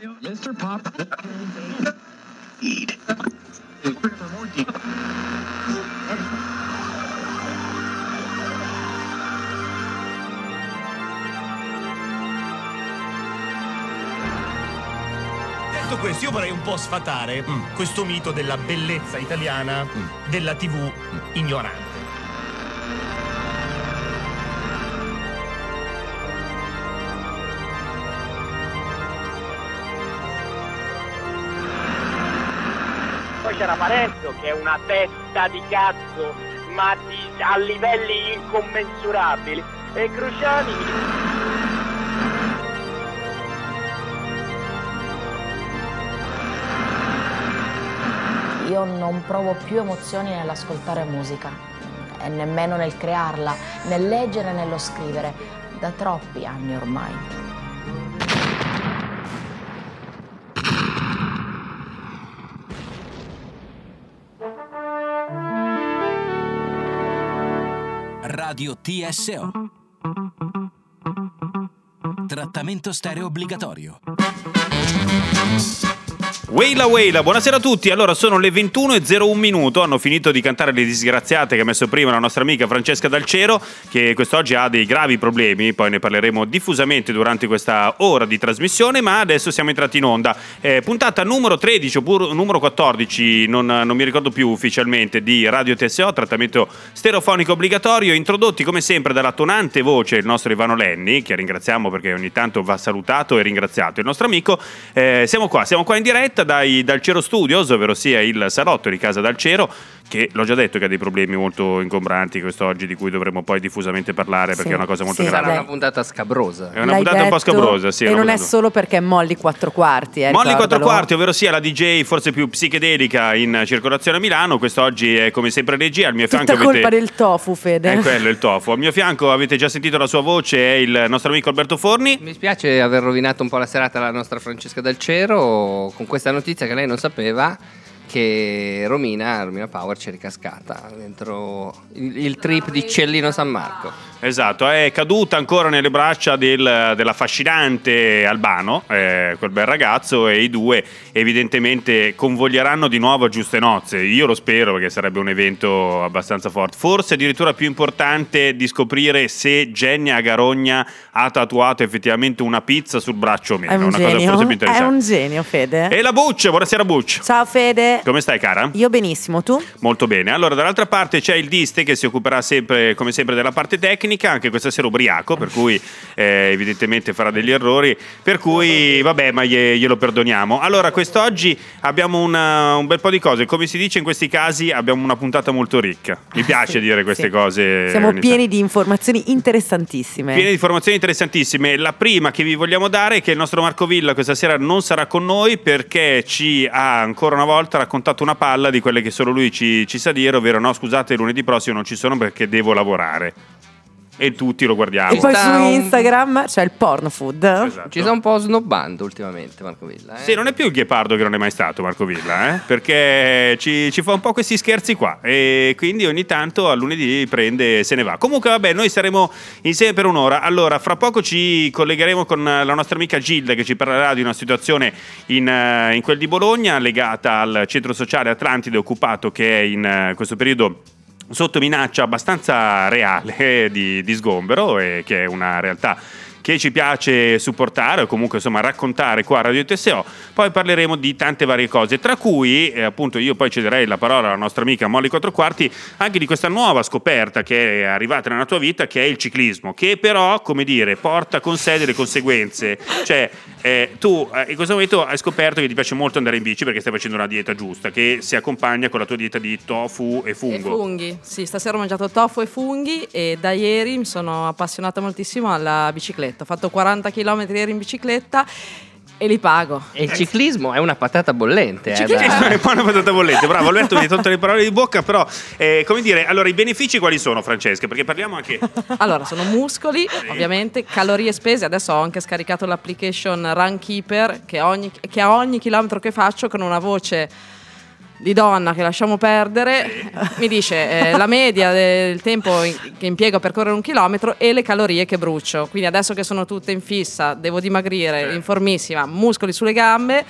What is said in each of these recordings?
Mr. Pop. Eat. Detto questo, io vorrei un po' sfatare questo mito della bellezza italiana della TV ignorante. Poi c'era Parenzo che è una testa di cazzo, ma di- a livelli incommensurabili. E Cruciani Io non provo più emozioni nell'ascoltare musica e nemmeno nel crearla, nel leggere e nello scrivere, da troppi anni ormai. Radio TSO. Trattamento stereo obbligatorio. Weila Weila, buonasera a tutti. Allora, sono le 21.01 minuto. Hanno finito di cantare le disgraziate che ha messo prima la nostra amica Francesca Dalcero, che quest'oggi ha dei gravi problemi. Poi ne parleremo diffusamente durante questa ora di trasmissione. Ma adesso siamo entrati in onda. Eh, puntata numero 13 oppure numero 14, non, non mi ricordo più ufficialmente, di Radio TSO, trattamento stereofonico obbligatorio. Introdotti come sempre dalla tonante voce il nostro Ivano Lenni, che ringraziamo perché ogni tanto va salutato e ringraziato. Il nostro amico. Eh, siamo qua, siamo qua in diretta dai Dalcero Studios, ovvero sia il salotto di casa Dalcero, che l'ho già detto che ha dei problemi molto ingombranti quest'oggi, di cui dovremo poi diffusamente parlare perché Sì, è una cosa molto sì, grave. sarà una puntata scabrosa. È una L'hai puntata un po' scabrosa, sì. E non è puntata- solo perché molli quattro quarti. Eh, Molly 4 ricordalo. quarti, ovvero sia la DJ forse più psichedelica in circolazione a Milano. Quest'oggi è come sempre regia. Al mio Tutta fianco colpa avete. del tofu, Fede. È quello il tofu. Al mio fianco avete già sentito la sua voce, è il nostro amico Alberto Forni. Mi spiace aver rovinato un po' la serata alla nostra Francesca Del Cero con questa notizia che lei non sapeva che Romina, Romina Power ci è ricascata dentro il, il trip di Cellino San Marco. Esatto, è caduta ancora nelle braccia del- dell'affascinante Albano, eh, quel bel ragazzo, e i due evidentemente convoglieranno di nuovo a giuste nozze. Io lo spero perché sarebbe un evento abbastanza forte. Forse addirittura più importante di scoprire se Jenny Agarogna ha tatuato effettivamente una pizza sul braccio o meno. È un una cosa genio. È un genio, Fede. E la Buccia, buonasera Buccia. Ciao, Fede. Come stai cara? Io benissimo, tu? Molto bene. Allora, dall'altra parte c'è il Diste che si occuperà sempre, come sempre, della parte tecnica, anche questa sera ubriaco, per cui eh, evidentemente farà degli errori. Per cui, vabbè, ma glie- glielo perdoniamo. Allora, quest'oggi abbiamo una- un bel po' di cose. Come si dice in questi casi, abbiamo una puntata molto ricca. Mi piace Sì, dire queste sì. cose. Siamo pieni di informazioni interessantissime. Piene di informazioni interessantissime. La prima che vi vogliamo dare è che il nostro Marco Villa questa sera non sarà con noi perché ci ha ancora una volta raccontato una palla di quelle che solo lui ci, ci sa dire, ovvero no, scusate, lunedì prossimo non ci sono perché devo lavorare. E tutti lo guardiamo. E poi su Instagram c'è il porno food. Esatto. Ci sta un po' snobbando ultimamente Marco Villa. Eh? Sì, non è più il ghepardo che non è mai stato Marco Villa, eh? perché ci, ci fa un po' questi scherzi qua e quindi ogni tanto a lunedì prende e se ne va. Comunque vabbè, noi saremo insieme per un'ora. Allora, fra poco ci collegheremo con la nostra amica Gilda che ci parlerà di una situazione in, eh, in quel di Bologna legata al centro sociale Atlantide occupato che è in eh, questo periodo sotto minaccia abbastanza reale eh, di, di sgombero e che è una realtà che ci piace supportare o comunque insomma raccontare qua a Radio TSO. Poi parleremo di tante varie cose, tra cui eh, appunto io poi cederei la parola alla nostra amica Molly Quattro Quarti anche di questa nuova scoperta che è arrivata nella tua vita che è il ciclismo, che però come dire porta con sé delle conseguenze. Cioè eh, tu eh, in questo momento hai scoperto che ti piace molto andare in bici perché stai facendo una dieta giusta che si accompagna con la tua dieta di tofu e E fungo. funghi, sì, stasera ho mangiato tofu e funghi e da ieri mi sono appassionata moltissimo alla bicicletta. Ho fatto 40 km ieri in bicicletta e li pago. E il ciclismo è una patata bollente. eh, Ciclismo da- è buona patata bollente, bravo Alberto mi hai tolto le parole di bocca, però eh, come dire, allora i benefici quali sono Francesca? Perché parliamo anche... Allora, sono muscoli, ovviamente, calorie spese. Adesso ho anche scaricato l'application Runkeeper che, ogni, che a ogni chilometro che faccio con una voce di donna che lasciamo perdere, mi dice eh, la media del tempo in- che impiego a percorrere un chilometro e le calorie che brucio. Quindi adesso che sono tutte in fissa, devo dimagrire, Certo. informissima, muscoli sulle gambe,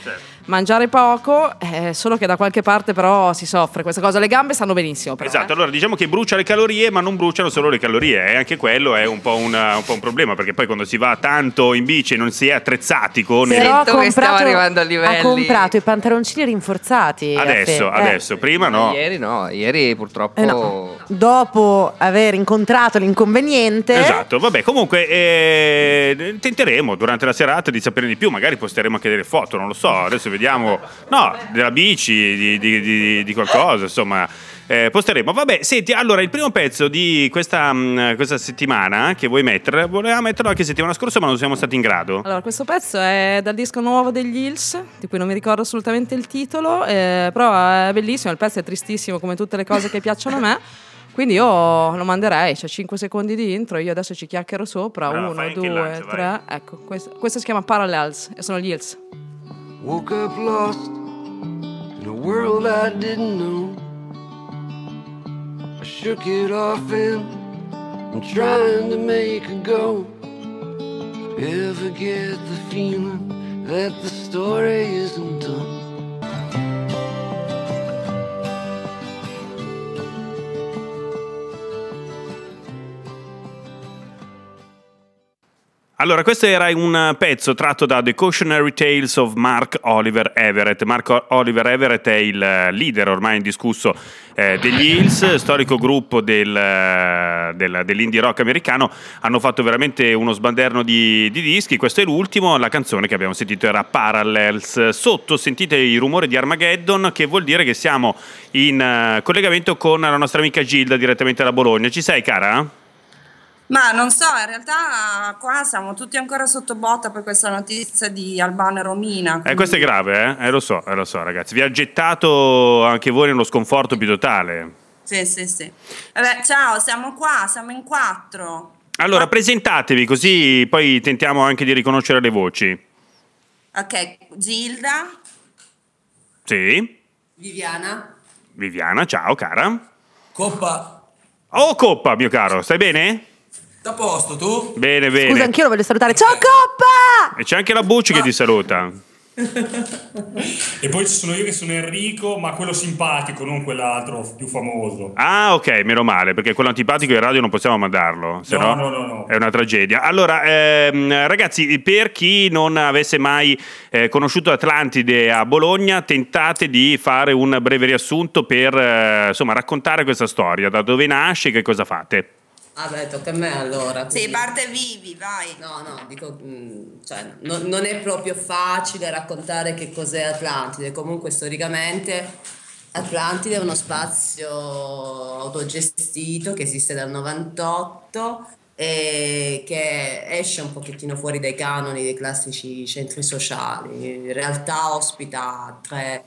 mangiare poco, eh, solo che da qualche parte però si soffre questa cosa. Le gambe stanno benissimo però. Esatto, eh. allora diciamo che brucia le calorie, ma non bruciano solo le calorie, e anche quello è un po' un, un po' un problema, perché poi quando si va tanto in bici e non si è attrezzati con il- Però che stiamo comprato, arrivando a livelli- ha comprato i pantaloncini rinforzati. Adesso, Raffaele. Eh. adesso, prima no. Ieri no, ieri purtroppo... Eh no. Dopo aver incontrato l'inconveniente, Esatto, vabbè, comunque eh, tenteremo durante la serata di sapere di più, magari posteremo anche delle foto, non lo so, adesso vediamo, no, della bici, di, di- di- di qualcosa, insomma, eh, posteremo. Vabbè, senti, allora il primo pezzo di questa, mh, questa settimana che vuoi mettere, volevamo metterlo anche settimana scorsa ma non siamo stati in grado. Allora, questo pezzo è dal disco nuovo degli Hills, di cui non mi ricordo assolutamente il titolo, eh, però è bellissimo, il pezzo è tristissimo come tutte le cose che piacciono a me. Quindi io lo manderei, c'è 5 secondi di intro, io adesso ci chiacchiero sopra, Brava, 1, fai anche il 2, lancio, 3, ecco, questo, questo si chiama Parallels e sono gli Hills. Woke up lost in a world I didn't know. I shook it off and I'm trying to make a go. Ever get the feeling that the story isn't done? Allora, questo era un pezzo tratto da The Cautionary Tales of Mark Oliver Everett. Mark Oliver Everett è il leader ormai indiscusso eh, degli Hills, storico gruppo del, eh, del- dell'indie rock americano. Hanno fatto veramente uno sbanderno di, di dischi. Questo è l'ultimo. La canzone che abbiamo sentito era Parallels. Sotto sentite il rumore di Armageddon, che vuol dire che siamo in eh, collegamento con la nostra amica Gilda direttamente da Bologna. Ci sei, cara? Ma non so, in realtà qua siamo tutti ancora sotto botta per questa notizia di Albano e Romina. Eh, questo è grave, eh? Eh, lo so, eh, lo so, ragazzi. Vi ha gettato anche voi nello sconforto più totale. Sì, sì, sì. Vabbè, ciao, siamo qua, siamo in quattro. Allora, presentatevi così poi tentiamo anche di riconoscere le voci. Ok, Gilda, Sì, Viviana, Viviana, ciao, cara. Coppa, Oh, Coppa, mio caro, stai bene? Da posto tu? Bene, bene. scusa, anch'io lo voglio salutare. Ciao Coppa! E c'è anche la Bucci che ti saluta. E poi ci sono io che sono Enrico, ma quello simpatico, non quell'altro più famoso. Ah, ok, meno male, perché quello antipatico in radio non possiamo mandarlo, se no, No, no, no, no. è una tragedia. Allora, ehm, ragazzi, per chi non avesse mai eh, conosciuto Atlantide a Bologna, tentate di fare un breve riassunto per eh, insomma, raccontare questa storia, da dove nasce e che cosa fate. Ah beh, tocca a me allora. sì, quindi- parte vivi, vai. No, no, dico, mm, cioè, non, non è proprio facile raccontare che cos'è Atlantide. Comunque, storicamente, Atlantide è uno spazio autogestito che esiste dal 98 e che esce un pochettino fuori dai canoni dei classici centri sociali. In realtà ospita tre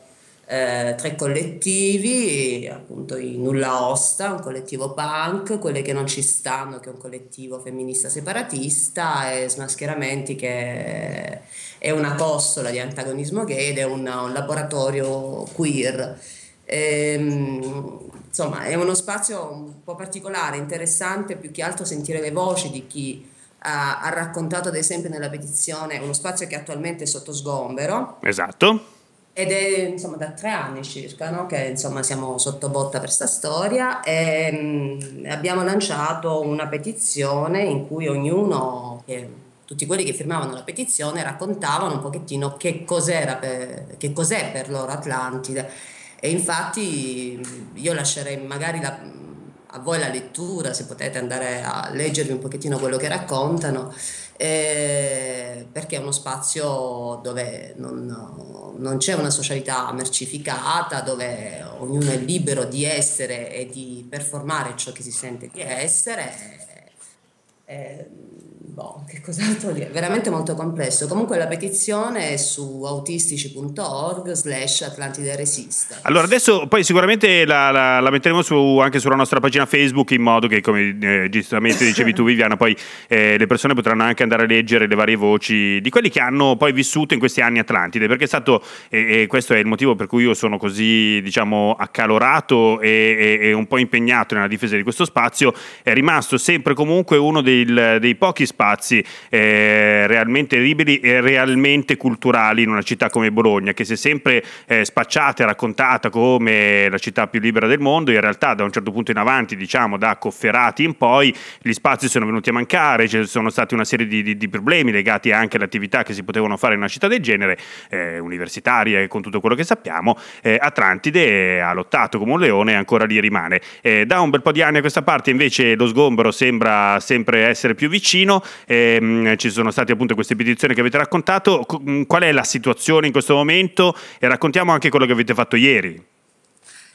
eh, tre collettivi, appunto i Nulla Osta, un collettivo punk, Quelle che non ci stanno, che è un collettivo femminista separatista, e Smascheramenti, che è una costola di antagonismo gay ed è un, un laboratorio queer. Ehm, insomma, è uno spazio un po' particolare, interessante, più che altro sentire le voci di chi ha, ha raccontato, ad esempio, nella petizione, uno spazio che attualmente è sotto sgombero. Esatto. Ed è insomma da tre anni circa no? che insomma siamo sotto botta per sta storia e mm, abbiamo lanciato una petizione in cui ognuno, che- tutti quelli che firmavano la petizione raccontavano un pochettino che per, che cos'è per loro Atlantide e infatti mm, io lascerei magari la- a voi la lettura se potete andare a leggervi un pochettino quello che raccontano eh, perché è uno spazio dove non, non c'è una socialità mercificata, dove ognuno è libero di essere e di performare ciò che si sente di essere. Eh, Boh, che cos'altro dire? Veramente molto complesso. Comunque la petizione è su autistici.org slash Atlantide Resiste. Allora, adesso poi sicuramente la, la- la metteremo su- anche sulla nostra pagina Facebook in modo che, come eh, giustamente dicevi tu, Viviana, poi eh, le persone potranno anche andare a leggere le varie voci di quelli che hanno poi vissuto in questi anni Atlantide, perché è stato, e e questo è il motivo per cui io sono così, diciamo, accalorato e, e- e un po' impegnato nella difesa di questo spazio, è rimasto sempre comunque uno del- dei pochi spazi eh, realmente liberi e realmente culturali in una città come Bologna, che si è sempre eh, spacciata e raccontata come la città più libera del mondo, in realtà da un certo punto in avanti, diciamo da Cofferati in poi, gli spazi sono venuti a mancare, ci sono stati una serie di, di- di problemi legati anche alle attività che si potevano fare in una città del genere, eh, universitaria e con tutto quello che sappiamo, eh, Atlantide ha lottato come un leone e ancora lì rimane. Eh, da un bel po' di anni a questa parte invece lo sgombero sembra sempre essere più vicino, ehm, ci sono state appunto queste petizioni che avete raccontato, qual è la situazione in questo momento e raccontiamo anche quello che avete fatto ieri.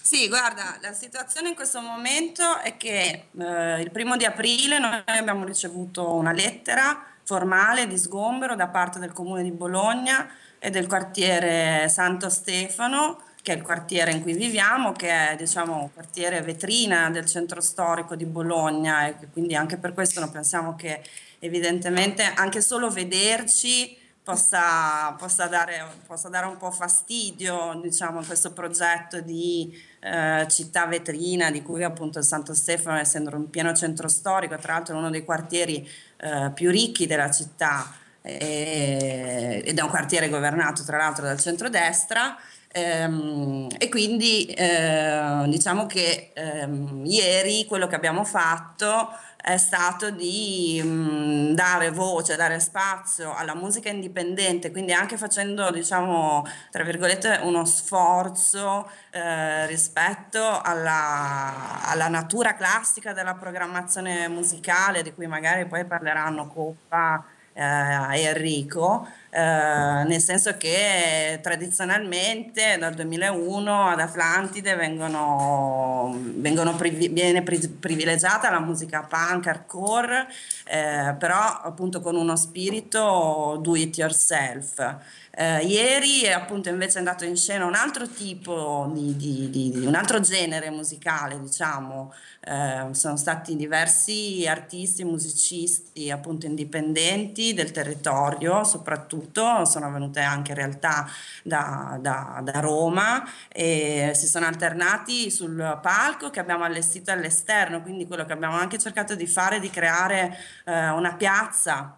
Sì, guarda, la situazione in questo momento è che eh, il primo di aprile noi abbiamo ricevuto una lettera formale di sgombero da parte del comune di Bologna e del quartiere Santo Stefano, che è il quartiere in cui viviamo, che è diciamo un quartiere vetrina del centro storico di Bologna e quindi anche per questo noi pensiamo che evidentemente anche solo vederci possa, possa dare, possa dare un po' fastidio diciamo, a questo progetto di eh, città vetrina di cui appunto il Santo Stefano essendo un pieno centro storico, tra l'altro è uno dei quartieri eh, più ricchi della città eh, ed è un quartiere governato tra l'altro dal centrodestra. Ehm, e quindi eh, diciamo che ehm, ieri quello che abbiamo fatto è stato di mh, dare voce, dare spazio alla musica indipendente, quindi anche facendo, diciamo, tra virgolette, uno sforzo eh, rispetto alla, alla natura classica della programmazione musicale, di cui magari poi parleranno Coppa Enrico, eh, nel senso che tradizionalmente dal 2001 ad Atlantide vengono, vengono privi- viene pri- privilegiata la musica punk, hardcore, eh, però appunto con uno spirito do it yourself. Eh, ieri appunto invece andato in scena un altro tipo di, di- di- di- un altro genere musicale, diciamo, Eh, sono stati diversi artisti, musicisti appunto indipendenti del territorio soprattutto, sono venute anche realtà da, da- da Roma e si sono alternati sul palco che abbiamo allestito all'esterno, quindi quello che abbiamo anche cercato di fare è di creare eh, una piazza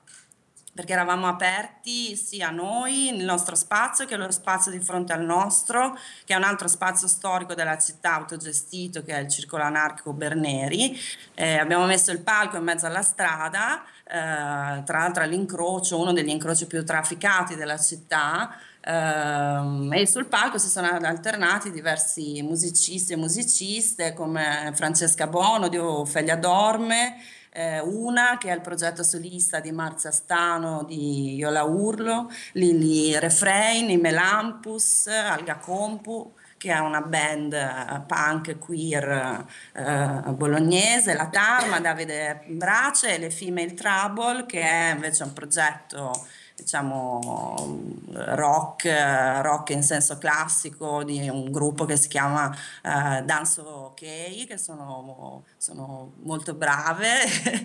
perché eravamo aperti sia noi, nel nostro spazio, che lo spazio di fronte al nostro, che è un altro spazio storico della città autogestito, che è il Circolo Anarchico Berneri. Eh, abbiamo messo il palco in mezzo alla strada, eh, tra l'altro all'incrocio, uno degli incroci più trafficati della città, ehm, e sul palco si sono alternati diversi musicisti e musiciste come Francesca Bono di Ophelia Dorme, eh, una che è il progetto solista di Marzia Stano di Iola Urlo, Lili Refrain, i Melampus, Alga Compu che è una band eh, punk queer eh, bolognese, la Tarma, Davide Brace e le Female Trouble che è invece un progetto diciamo rock, rock in senso classico di un gruppo che si chiama eh, Danzo Ok, che sono, sono molto brave,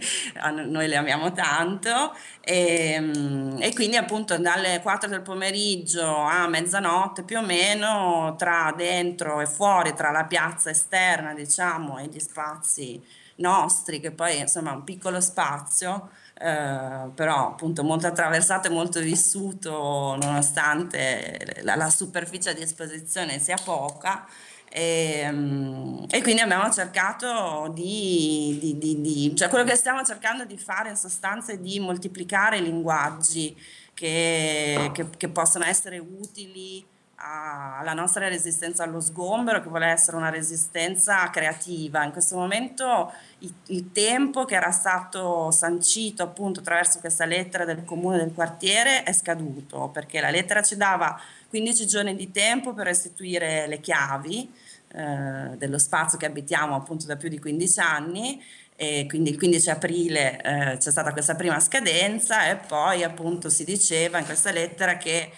noi le amiamo tanto. E, mm, e quindi appunto dalle 4 del pomeriggio a mezzanotte più o meno tra dentro e fuori, tra la piazza esterna diciamo e gli spazi nostri, che poi insomma è un piccolo spazio, eh, però appunto molto attraversato e molto vissuto nonostante la, la superficie di esposizione sia poca. E, mm, e quindi abbiamo cercato di, di- di- di- cioè quello che stiamo cercando di fare in sostanza è di moltiplicare i linguaggi che, che- che possono essere utili alla nostra resistenza allo sgombero, che vuole essere una resistenza creativa. In questo momento il, il tempo che era stato sancito appunto attraverso questa lettera del comune del quartiere è scaduto, perché la lettera ci dava 15 giorni di tempo per restituire le chiavi eh, dello spazio che abitiamo appunto da più di 15 anni e quindi il 15 aprile eh, c'è stata questa prima scadenza e poi appunto si diceva in questa lettera che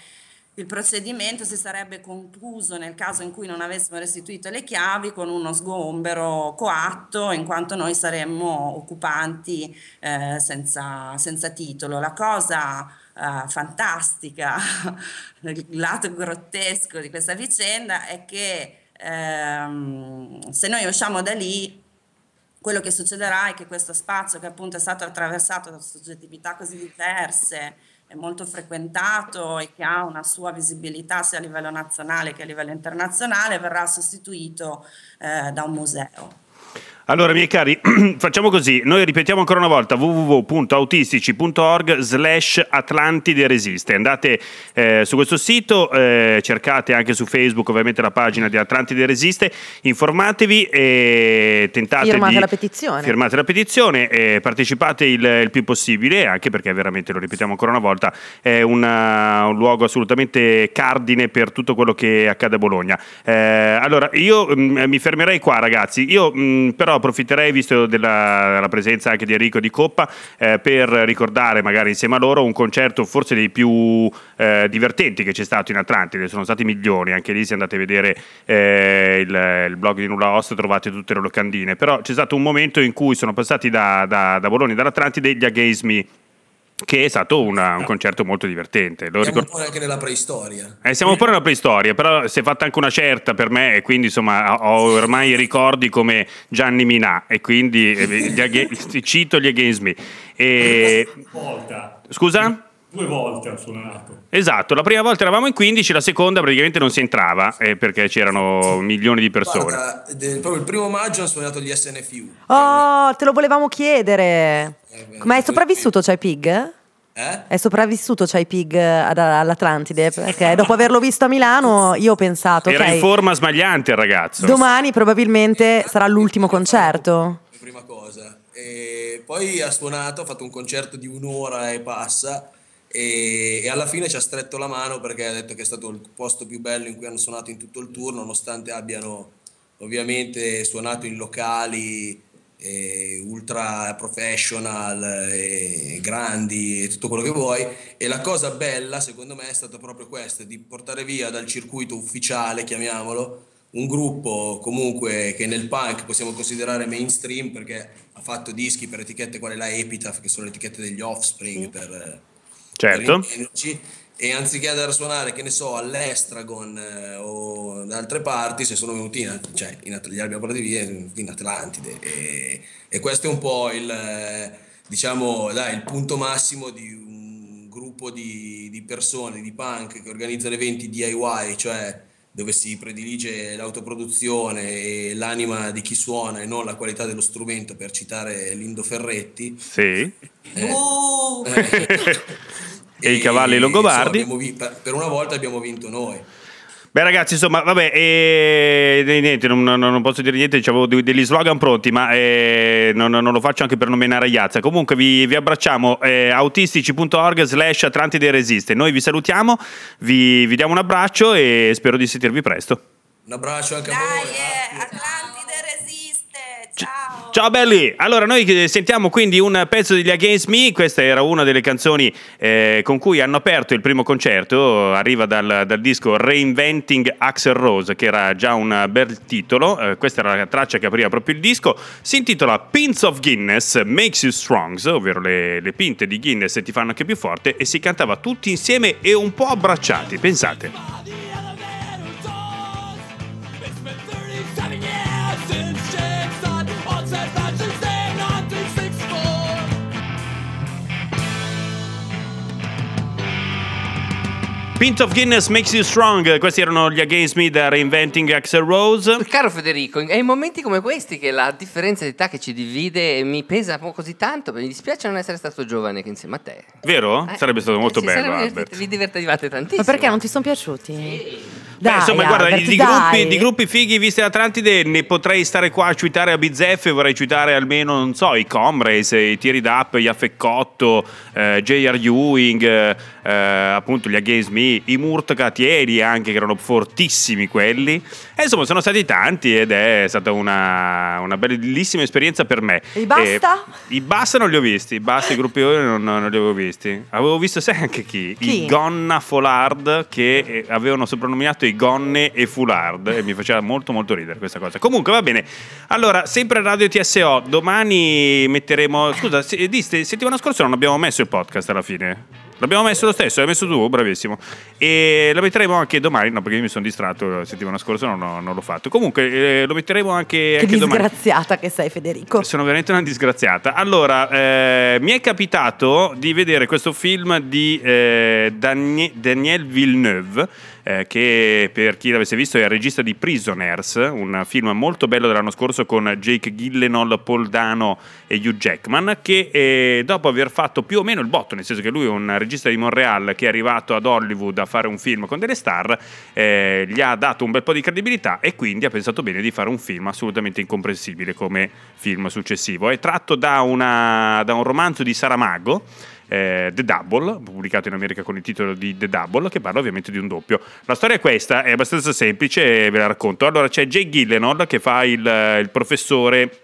il procedimento si sarebbe concluso nel caso in cui non avessimo restituito le chiavi con uno sgombero coatto in quanto noi saremmo occupanti eh, senza, senza titolo. La cosa eh, fantastica, il lato grottesco di questa vicenda è che ehm, se noi usciamo da lì quello che succederà è che questo spazio che appunto è stato attraversato da soggettività così diverse, molto frequentato e che ha una sua visibilità sia a livello nazionale che a livello internazionale, verrà sostituito eh, da un museo. Allora, miei cari, facciamo così. Noi ripetiamo ancora una volta www.autistici.org slash Atlantide Resiste. Andate eh, su questo sito, eh, cercate anche su Facebook ovviamente la pagina di Atlantide Resiste, informatevi e tentate Firmate di... la petizione. Firmate la petizione e partecipate il, il più possibile, anche perché veramente, lo ripetiamo ancora una volta, è una- un luogo assolutamente cardine per tutto quello che accade a Bologna. Eh, allora, io mm, mi fermerei qua, ragazzi. Io mm, però approfitterei, visto della, della presenza anche di Enrico di Coppa, eh, per ricordare magari insieme a loro un concerto forse dei più eh, divertenti che c'è stato in Atlantide. Sono stati milioni, anche lì se andate a vedere eh, il, il blog di Nulla Host trovate tutte le locandine. Però c'è stato un momento in cui sono passati da, da, da Bologna e dall'Atlantide gli Against Me che è stato una- un concerto molto divertente. Lo Siamo un ricor- po' anche nella preistoria. eh, siamo po' nella preistoria, però si è fatta anche una certa per me e quindi insomma ho ormai i ricordi come Gianni Minà e quindi eh, gli Aga- cito gli Against Me. E... volta. Scusa? Due volte ho suonato. Esatto, la prima volta eravamo in 15, la seconda praticamente non si entrava eh, perché c'erano milioni di persone. Guarda, de- proprio il primo maggio hanno suonato gli SNFU. Oh, te lo volevamo chiedere. Ma è sopravvissuto Chai Pig? Eh? È sopravvissuto Chai Pig all'Atlantide? Perché dopo averlo visto a Milano io ho pensato, Era in ok, forma smagliante il ragazzo. domani probabilmente sarà l'ultimo concerto. prima cosa. E poi ha suonato, ha fatto un concerto di un'ora e passa e, e alla fine ci ha stretto la mano perché ha detto che è stato il posto più bello in cui hanno suonato in tutto il tour, nonostante abbiano ovviamente suonato in locali eh, ultra professional, eh, grandi e tutto quello che vuoi. E la cosa bella, secondo me, è stata proprio questa, di portare via dal circuito ufficiale, chiamiamolo, un gruppo comunque che nel punk possiamo considerare mainstream perché ha fatto dischi per etichette quali la Epitaph, che sono le etichette degli Offspring per, eh, Certo. per. E anziché andare a suonare, che ne so, all'Estragon eh, o da altre parti, se sono venuti in, cioè, in At- li abbiamo portati via in Atlantide e, e questo è un po' il, eh, diciamo, dai, il punto massimo di un gruppo di, di persone, di punk che organizzano eventi DIY, cioè dove si predilige l'autoproduzione e l'anima di chi suona e non la qualità dello strumento, per citare Lindo Ferretti. Sì. Eh, Uh, E i cavalli longobardi. abbiamo vi- per una volta abbiamo vinto noi. Beh ragazzi, insomma, vabbè, e, e niente, non, non- non posso dire niente, avevo degli slogan pronti, ma eh, non, non lo faccio anche per non menare Iazza. Comunque vi, vi abbracciamo, eh, autistici.org slash Atlantide Resiste. Noi vi salutiamo, vi, vi diamo un abbraccio e spero di sentirvi presto. Un abbraccio anche a dai, voi. eh, Atlantide resiste, ciao! Belli! Allora noi sentiamo quindi un pezzo degli Against Me, questa era una delle canzoni eh, con cui hanno aperto il primo concerto, arriva dal, dal disco Reinventing Axel Rose che era già un bel titolo, Eh, questa era la traccia che apriva proprio il disco, si intitola Pins of Guinness Makes You Strong, ovvero le, le pinte di Guinness ti fanno anche più forte e si cantava tutti insieme e un po' abbracciati, pensate. Pint of Guinness makes you strong. Questi erano gli Against Me da Reinventing Axel Rose. Caro Federico, è in momenti come questi che la differenza di età che ci divide mi pesa un po' così tanto. Mi dispiace non essere stato giovane che insieme a te. Vero? Eh, Sarebbe stato molto bello. Vi divertivate tantissimo. Ma perché non ti sono piaciuti? Dai, insomma, guarda, Albert, di, gruppi, di gruppi fighi visti da Atlantide ne potrei stare qua a citare a bizzeffe, vorrei citare almeno, non so, i Comrace, i Thierry Dapp, gli Affeccotto, eh, J.R. Ewing, eh, appunto gli Against Me, i Murt Catieri anche, che erano fortissimi quelli. E insomma, sono stati tanti ed è stata una, una bellissima esperienza per me. E i Basta? Eh, I Basta non li ho visti, i Basta, i gruppi non, non li avevo visti. Avevo visto, sai anche chi? Chi? I Gonna Folard che eh, avevano soprannominato i Gonne e Fulard e mi faceva molto molto ridere questa cosa. Comunque va bene. Allora, sempre Radio TSO, domani metteremo... Scusa, se- diste, settimana scorsa non abbiamo messo il podcast alla fine. L'abbiamo messo lo stesso, l'hai messo tu, bravissimo. E lo metteremo anche domani, no perché io mi sono distratto la settimana scorsa, non, ho- non l'ho fatto. Comunque eh, lo metteremo anche, Che anche domani. disgraziata che sei, Federico. Sono veramente una disgraziata. Allora, eh, mi è capitato di vedere questo film di eh, Danie- Daniel Villeneuve. eh, che per chi l'avesse visto è il regista di Prisoners, un film molto bello dell'anno scorso con Jake Gyllenhaal, Paul Dano e Hugh Jackman, che eh, dopo aver fatto più o meno il botto, nel senso che lui è un regista di Montreal che è arrivato ad Hollywood a fare un film con delle star, eh, gli ha dato un bel po' di credibilità e quindi ha pensato bene di fare un film assolutamente incomprensibile come film successivo. È tratto da, una- da un romanzo di Saramago. eh, The Double, pubblicato in America con il titolo di The Double, che parla ovviamente di un doppio. La storia è questa, è abbastanza semplice, ve la racconto. Allora c'è Jake Gyllenhaal che fa il, il professore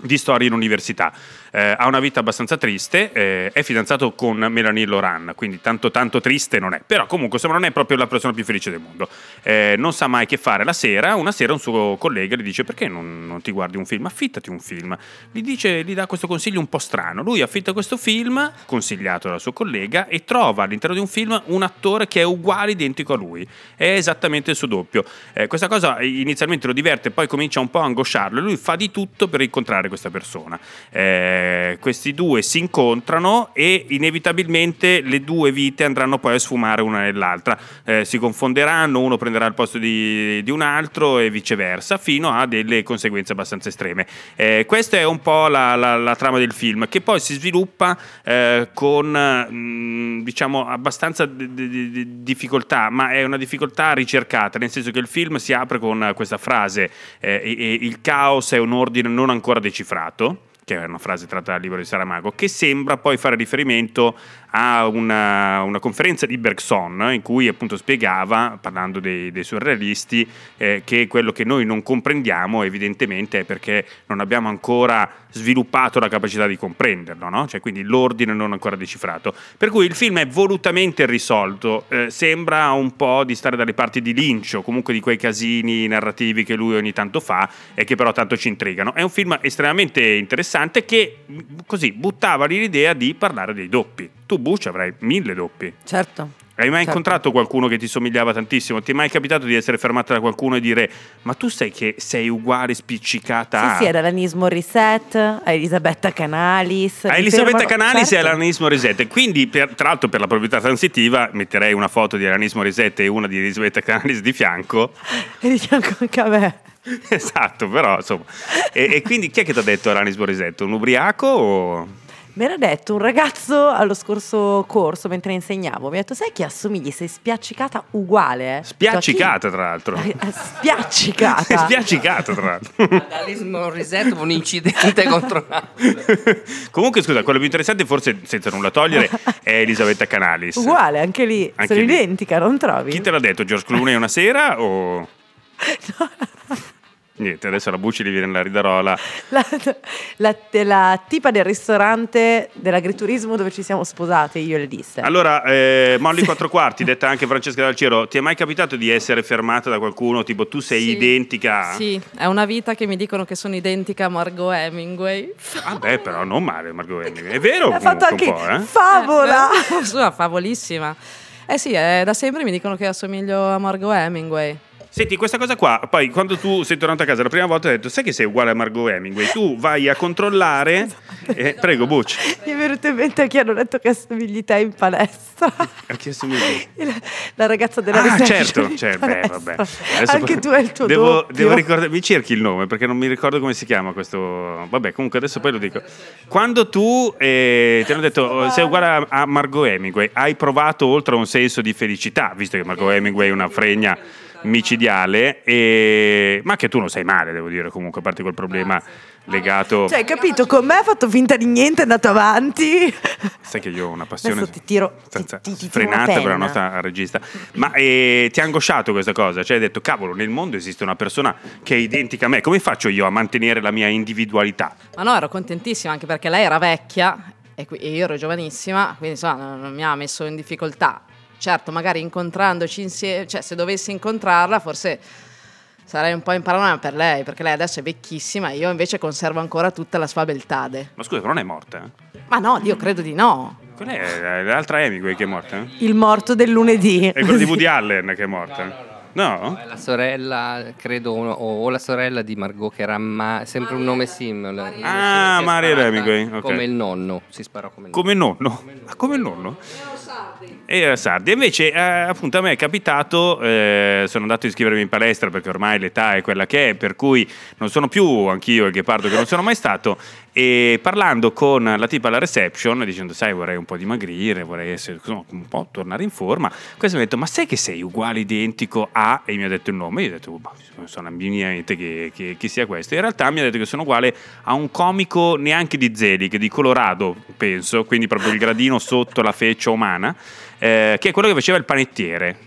di storia in università. Eh, ha una vita abbastanza triste, eh, è fidanzato con Melanie Loran, quindi tanto tanto triste non è, però comunque insomma non è proprio la persona più felice del mondo. Eh, non sa mai che fare la sera, una sera un suo collega gli dice perché non, non ti guardi un film, affittati un film. Gli, dice, gli dà questo consiglio un po' strano, lui affitta questo film, consigliato dal suo collega, e trova all'interno di un film un attore che è uguale, identico a lui, è esattamente il suo doppio. Eh, questa cosa inizialmente lo diverte, poi comincia un po' a angosciarlo e lui fa di tutto per incontrare questa persona. Eh, questi due si incontrano e inevitabilmente le due vite andranno poi a sfumare una nell'altra. Eh, si confonderanno, uno prenderà il posto di, di un altro e viceversa, fino a delle conseguenze abbastanza estreme. Eh, questa è un po' la, la- la trama del film, che poi si sviluppa eh, con mh, diciamo abbastanza di- di- di- difficoltà, ma è una difficoltà ricercata, nel senso che il film si apre con questa frase: eh, il caos è un ordine non ancora decifrato che è una frase tratta dal libro di Saramago, che sembra poi fare riferimento a una, una conferenza di Bergson in cui appunto spiegava, parlando dei, dei surrealisti, eh, che quello che noi non comprendiamo evidentemente è perché non abbiamo ancora sviluppato la capacità di comprenderlo, no? cioè quindi l'ordine non ancora decifrato. Per cui il film è volutamente risolto, eh, sembra un po' di stare dalle parti di Lynch comunque di quei casini narrativi che lui ogni tanto fa e che però tanto ci intrigano. È un film estremamente interessante che mh, così buttava l'idea di parlare dei doppi. Tu Bush avrai mille doppi. Certo. Hai mai Certo. incontrato qualcuno che ti somigliava tantissimo? Ti è mai capitato di essere fermata da qualcuno e dire ma tu sai che sei uguale spiccicata a... Sì, sì, era l'Alanis Morissette, a Elisabetta Canalis. A Elisabetta fermano- Canalis e certo. all'Alanis Morissette. Quindi, per- tra l'altro, per la proprietà transitiva, metterei una foto di Alanis Morissette e una di Elisabetta Canalis di fianco. E di fianco anche a me. esatto, però insomma. E, e quindi chi è che ti ha detto Alanis Morissette? Un ubriaco o... Mi era detto un ragazzo allo scorso corso mentre insegnavo. Mi ha detto: Sai che assomigli? Sei spiaccicata uguale. eh?" Spiaccicata, tra l'altro. "A chi?" Spiaccicata. Spiaccicata, tra l'altro. Alice Morissette un incidente contro Comunque, scusa, quello più interessante, forse senza nulla togliere, è Elisabetta Canalis. Uguale, anche lì. Anche sono lì. identica, non trovi? Chi te l'ha detto? George Clooney una sera o... Niente, adesso la Bucci gli viene la ridarola. La, la- la tipa del ristorante dell'agriturismo dove ci siamo sposate, io e le disse. Allora, eh, Molly Quattro Quarti, detta anche Francesca Dalciero, ti è mai capitato di essere fermata da qualcuno tipo tu sei Sì. identica? a-" Sì, è una vita che mi dicono che sono identica a Margot Hemingway. Vabbè, però non male Margot Hemingway. È vero Ha fatto anche eh? favola. Eh, sua favolissima. Eh sì, eh, da sempre mi dicono che assomiglio a Margot Hemingway. Senti, questa cosa qua, poi quando tu sei tornato a casa la prima volta hai detto, sai che sei uguale a Margot Hemingway? Tu vai a controllare... Eh, prego, Bucci. Mi è venuto in mente che hanno detto che assomigli te in palestra. A chi assomigli? Il- La ragazza della Ah, certo, cioè, beh, vabbè. Adesso Anche tu hai il tuo devo, doppio. devo ricordare, mi cerchi il nome perché non mi ricordo come si chiama questo. Vabbè, comunque adesso poi lo dico. Quando tu eh, ti hanno detto oh, sei uguale a, a Margot Hemingway, hai provato oltre a un senso di felicità, visto che Margot Hemingway è una fregna micidiale, e... ma che tu non sei male, devo dire, comunque, a parte quel problema legato... Cioè, hai capito? Con me ha fatto finta di niente, è andato avanti. Sai che io ho una passione Adesso ti tiro. ti- ti una frenata per la nostra regista. Ma eh, ti ha angosciato questa cosa? Cioè hai detto, cavolo, nel mondo esiste una persona che è identica a me, come faccio io a mantenere la mia individualità? Ma no, ero contentissima anche perché lei era vecchia e, qui- e io ero giovanissima, quindi insomma non, non mi ha messo in difficoltà. Certo, magari incontrandoci insieme, cioè se dovessi incontrarla forse sarei un po' in paranoia per lei, perché lei adesso è vecchissima e io invece conservo ancora tutta la sua beltade. Ma scusa, però non è morta? eh? Ma no, io credo di no. Qual è l'altra Hemingway che è morta? eh? Il morto del lunedì. È quella di Woody Allen che è morta? No? È la sorella, credo, o, o la sorella di Margot, che era ma- sempre un nome simile. Ah, Mariel Hemingway, ok. Come il nonno, si sparò come il Come nonno? Ah, come il nonno? E era sardi. Invece, eh, appunto, a me è capitato, eh, sono andato a iscrivermi in palestra perché ormai l'età è quella che è, per cui non sono più anch'io il ghepardo che non sono mai stato. E parlando con la tipa alla reception, dicendo, sai, vorrei un po' dimagrire, vorrei essere, insomma, un po' tornare in forma, questo mi ha detto, ma sai che sei uguale, identico a... E mi ha detto il nome, io ho detto, "Oh, ma niente che, che- che sia questo. In realtà mi ha detto che sono uguale a un comico neanche di Zelig, di Colorado, penso, quindi proprio il gradino sotto la feccia umana, eh, che è quello che faceva il panettiere.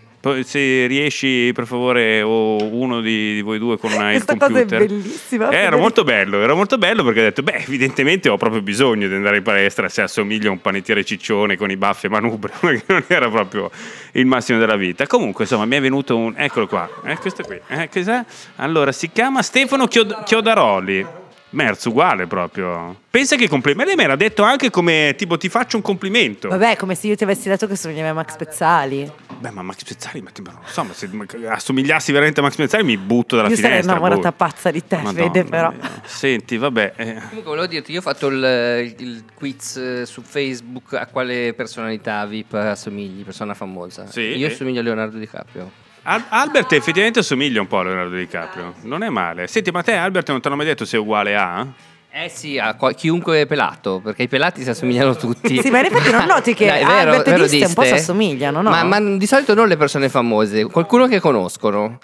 Se riesci, per favore, o uno di, di voi due con il Questa cosa è computer. bellissima. Eh, era molto bello, era molto bello perché ho detto, beh, evidentemente ho proprio bisogno di andare in palestra se assomiglia a un panettiere ciccione con i baffi e manubrio, perché non era proprio il massimo della vita. Comunque, insomma, mi è venuto un... Eccolo qua, eh, questo qui. Eh, cos'è? Allora, si chiama Stefano Chiod- Chiodaroli. Merz, uguale proprio. Pensa che complimento. Lei mi era detto anche come, tipo, ti faccio un complimento. Vabbè, come se io ti avessi detto che somigliava a Max Pezzali. Beh, ma Max Pezzali, ma, tipo, non lo so, ma se assomigliassi veramente a Max Pezzali mi butto dalla io sarei finestra. innamorata boh. pazza di te, Madonna Fede, però. mia. Senti, vabbè. eh. Comunque volevo dirti, io ho fatto il, il quiz eh, su Facebook a quale personalità VIP assomigli, persona famosa. Sì. Io assomiglio a Leonardo DiCaprio. Al- Albert effettivamente assomiglia un po' a Leonardo DiCaprio, non è male. Senti, ma te Albert non ti hanno mai detto se è uguale a? Eh sì, a qua- chiunque è pelato, perché i pelati si assomigliano tutti. Sì, ma in effetti non noti che Dai, è vero- Albert vero Diste un po' si Diste? assomigliano, no? Ma, ma di solito non le persone famose, qualcuno che conoscono.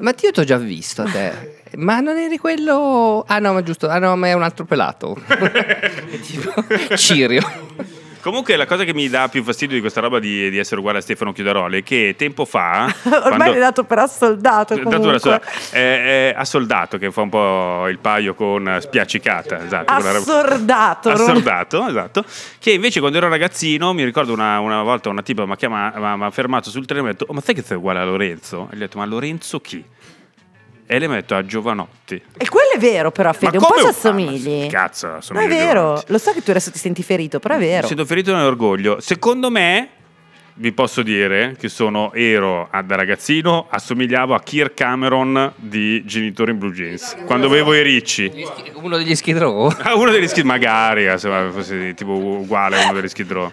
Ma io ti ho già visto a te. Ma non eri quello. Ah no, ma giusto. Ah no, ma è un altro pelato. Tipo Cirio. Comunque la cosa che mi dà più fastidio di questa roba di, di essere uguale a Stefano Chiudaroli è che tempo fa... Ormai quando- l'hai dato per assoldato Dato per assold- eh, eh, a soldato che fa un po' il paio con spiaccicata esatto, quella roba- Assordato. assordato esatto che invece quando ero ragazzino mi ricordo una, una volta una tipa mi ha chiamato mi ha fermato sul treno e mi ha detto oh, ma sai che sei uguale a Lorenzo? e gli ho detto ma Lorenzo chi? E ha detto a Giovanotti E quello è vero, però, Fede, un po' ci assomigli. cazzo Ma assomiglia è vero, Giovanotti. lo so che tu adesso ti senti ferito, però è vero. Mi sento ferito nell'orgoglio. Secondo me, vi posso dire che sono, ero a- da ragazzino, assomigliavo a Kirk Cameron di Genitori in Blue Jeans. Quando avevo i ricci. Uno degli Skid Row? Ah, uno degli Skid magari, eh, se fosse tipo uguale a uno degli Skid Row.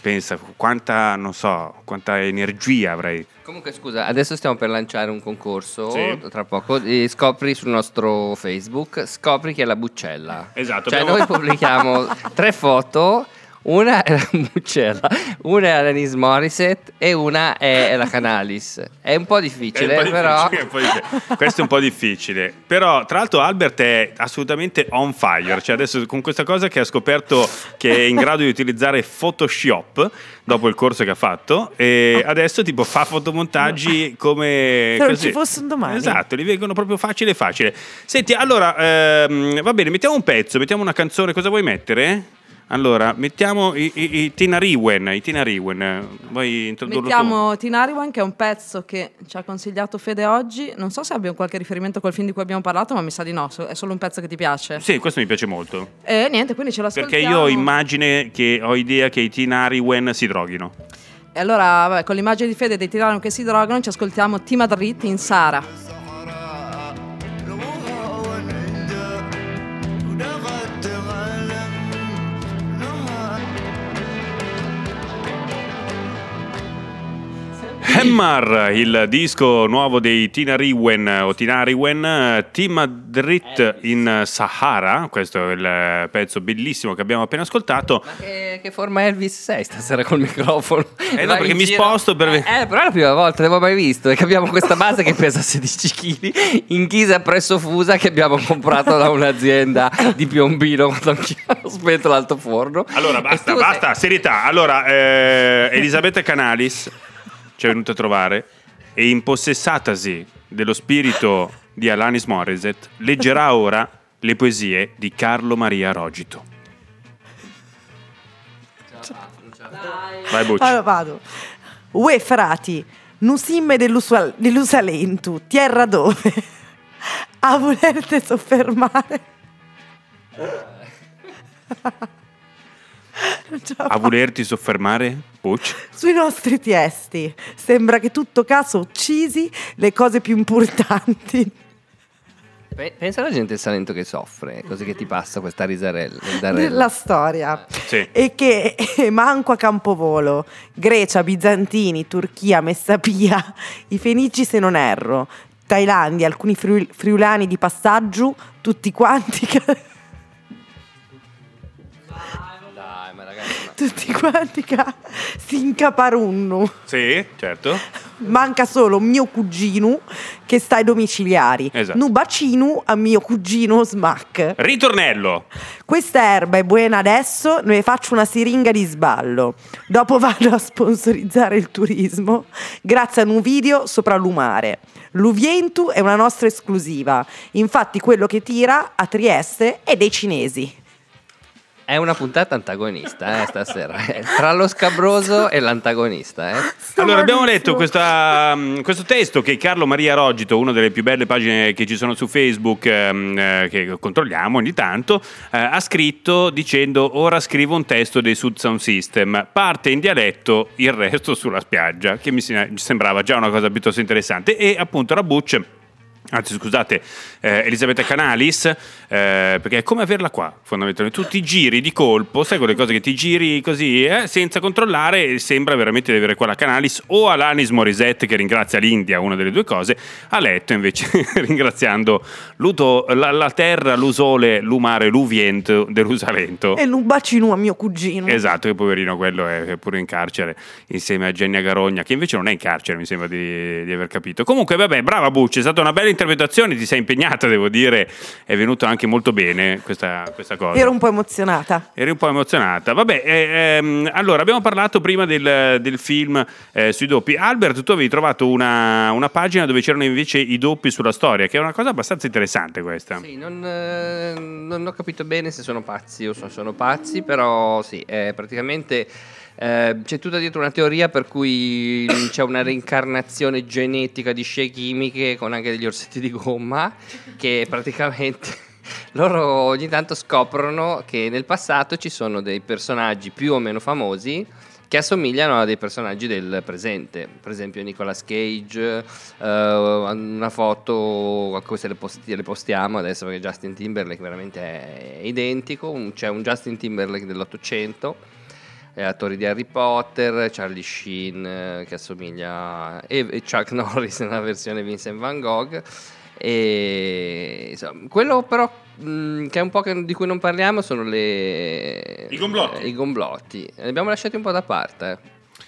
Pensa, quanta, non so, quanta energia avrei. Comunque, scusa, adesso stiamo per lanciare un concorso Sì. tra poco. Scopri sul nostro Facebook, scopri chi è la buccella. Esatto. Cioè, abbiamo- noi pubblichiamo tre foto. Una è la Buccella, una è Alanis Morissette e una è la Canalis. È un po' difficile, È un po' però. difficile, è un po' difficile. Questo è un po' difficile. Però, tra l'altro, Albert è assolutamente on fire. Cioè, adesso con questa cosa che ha scoperto che è in grado di utilizzare Photoshop dopo il corso che ha fatto, e adesso tipo fa fotomontaggi come. Se non ci fosse un domani. Esatto, li vengono proprio facile facile. Senti, allora, ehm, va bene, mettiamo un pezzo, mettiamo una canzone. Cosa vuoi mettere? Allora, mettiamo i, i, i Tina Riwen. I Tina Riwen. Vuoi introdurlo tu? Mettiamo Tinariwan, che è un pezzo che ci ha consigliato Fede oggi. Non so se abbia qualche riferimento col film di cui abbiamo parlato, ma mi sa di no. È solo un pezzo che ti piace. Sì, questo mi piace molto. E niente, quindi ce l'ascoltiamo. Perché io ho immagine che ho idea che i Teen Ariwen si droghino. E allora, vabbè, con l'immagine di Fede dei Tinariwan che si drogano, ci ascoltiamo Tima Madrid in Sara. Hemmar, il disco nuovo dei Tina Riwen o Tina Riwen, Team Madrid in Sahara, questo è il pezzo bellissimo che abbiamo appena ascoltato. Che, che forma Elvis sei stasera col microfono? Eh no, perché mi giro- sposto per... Eh, però è la prima volta, l'avevo mai visto. Che abbiamo questa base che pesa 16 kg in ghisa presso fusa che abbiamo comprato da un'azienda di Piombino quando ho spento l'altoforno. Allora basta, basta, serietà. Allora, eh, Elisabetta Canalis ci è venuta a trovare e impossessatasi dello spirito di Alanis Morissette leggerà ora le poesie di Carlo Maria Rogito. Vai Bucci. Allora vado. Ue frati, nusimme dell'Usua- dell'Usalentu, terra dove a volerte soffermare. A volerti soffermare, Bucci? Sui nostri testi sembra che tutto caso uccisi le cose più importanti. Pe- Pensa alla gente del Salento che soffre, così che ti passa questa risarella. darella. della storia Sì. e che eh, manco a Campovolo Grecia, Bizantini, Turchia, Messapia i Fenici se non erro Thailandia, alcuni friul- friulani di passaggio tutti quanti tutti quanti ca- si incaparunno Sì, certo. manca solo mio cugino che sta ai domiciliari Esatto. nu bacino a mio cugino smack Ritornello. Questa erba è buona adesso, ne faccio una siringa di sballo. Dopo vado a sponsorizzare il turismo grazie a un video sopra l'umare. L'Uvientu è una nostra esclusiva, infatti quello che tira a Trieste è dei cinesi. È una puntata antagonista, eh, stasera. Tra lo scabroso e l'antagonista, eh. Allora, abbiamo letto questa, mm, questo testo che Carlo Maria Rogito, una delle più belle pagine che ci sono su Facebook, ehm, eh, che controlliamo ogni tanto, eh, ha scritto dicendo ora scrivo un testo dei Sud Sound System, parte in dialetto, il resto sulla spiaggia, che mi sembrava già una cosa piuttosto interessante. E appunto la Butch Anzi, scusate, eh, Elisabetta Canalis, eh, perché è come averla qua, fondamentalmente. Tu ti giri di colpo, sai quelle cose che ti giri così, eh, senza controllare, e sembra veramente di avere qua la Canalis o Alanis Morissette, che ringrazia l'India, una delle due cose, a letto invece ringraziando l'uto- la, la terra, l'usole, l'umare, l'uvient dell'usalento. E un bacino a mio cugino. Esatto, che poverino quello è è pure in carcere insieme a Genia Garogna, che invece non è in carcere, mi sembra di, di aver capito. Comunque, vabbè, brava Bucci, è stata una bella interpretazione, ti sei impegnata, devo dire, è venuto anche molto bene questa, questa cosa. Ero un po' emozionata. Eri un po' emozionata. Vabbè, eh, ehm, allora abbiamo parlato prima del, del film eh, sui doppi. Albert, tu avevi trovato una, una pagina dove c'erano invece i doppi sulla storia, che è una cosa abbastanza interessante questa. Sì, non, eh, non ho capito bene se sono pazzi o se sono pazzi, però sì, eh, praticamente eh, c'è tutta dietro una teoria per cui c'è una reincarnazione genetica di scie chimiche con anche degli orsetti di gomma che praticamente loro ogni tanto scoprono che nel passato ci sono dei personaggi più o meno famosi che assomigliano a dei personaggi del presente, per esempio Nicolas Cage, eh, una foto, queste le, posti- le postiamo adesso perché Justin Timberlake veramente è identico, c'è un Justin Timberlake dell'Ottocento, attori di Harry Potter, Charlie Sheen eh, che assomiglia e, e Chuck Norris nella versione Vincent Van Gogh. E insomma, quello però mh, che è un po' che- di cui non parliamo sono le, I gomblotti. i gomblotti. Li abbiamo lasciati un po' da parte.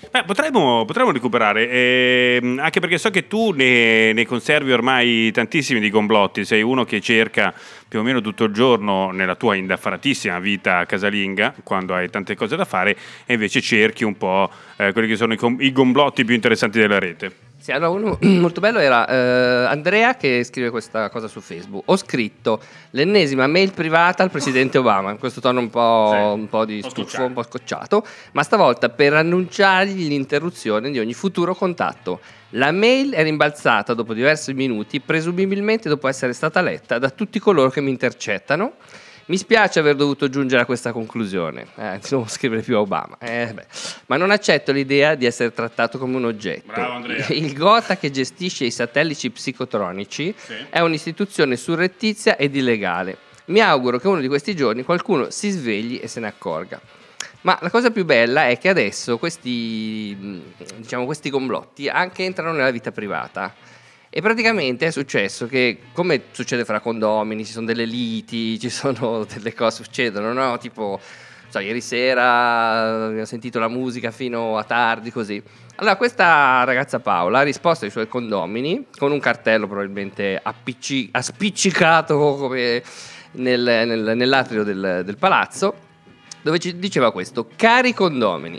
Eh. Beh, potremmo, potremmo recuperare, ehm, anche perché so che tu ne, ne conservi ormai tantissimi di gomblotti, sei uno che cerca più o meno tutto il giorno nella tua indaffaratissima vita casalinga, quando hai tante cose da fare, e invece cerchi un po' eh, quelli che sono i, com- i gomblotti più interessanti della rete. Sì, allora uno molto bello era eh, Andrea che scrive questa cosa su Facebook. Ho scritto l'ennesima mail privata al presidente Obama, in questo tono un po', un po' di stufo, un po' scocciato, ma stavolta per annunciargli l'interruzione di ogni futuro contatto. La mail è rimbalzata dopo diversi minuti, presumibilmente dopo essere stata letta da tutti coloro che mi intercettano. Mi spiace aver dovuto giungere a questa conclusione, eh, devo scrivere più a Obama, Eh, beh. ma non accetto l'idea di essere trattato come un oggetto. Bravo, Andrea. Il Gotha che gestisce i satelliti psicotronici è un'istituzione surrettizia ed illegale. Mi auguro che uno di questi giorni qualcuno si svegli e se ne accorga. Ma la cosa più bella è che adesso questi, mh, diciamo, questi complotti anche entrano nella vita privata. E praticamente è successo che, come succede fra condomini, ci sono delle liti, ci sono delle cose, succedono, no? Tipo, so, ieri sera ho sentito la musica fino a tardi, così. Allora, questa ragazza Paola ha risposto ai suoi condomini con un cartello probabilmente appicci- appiccicato nel- nel- nell'atrio del, del palazzo, dove ci diceva questo: Cari condomini,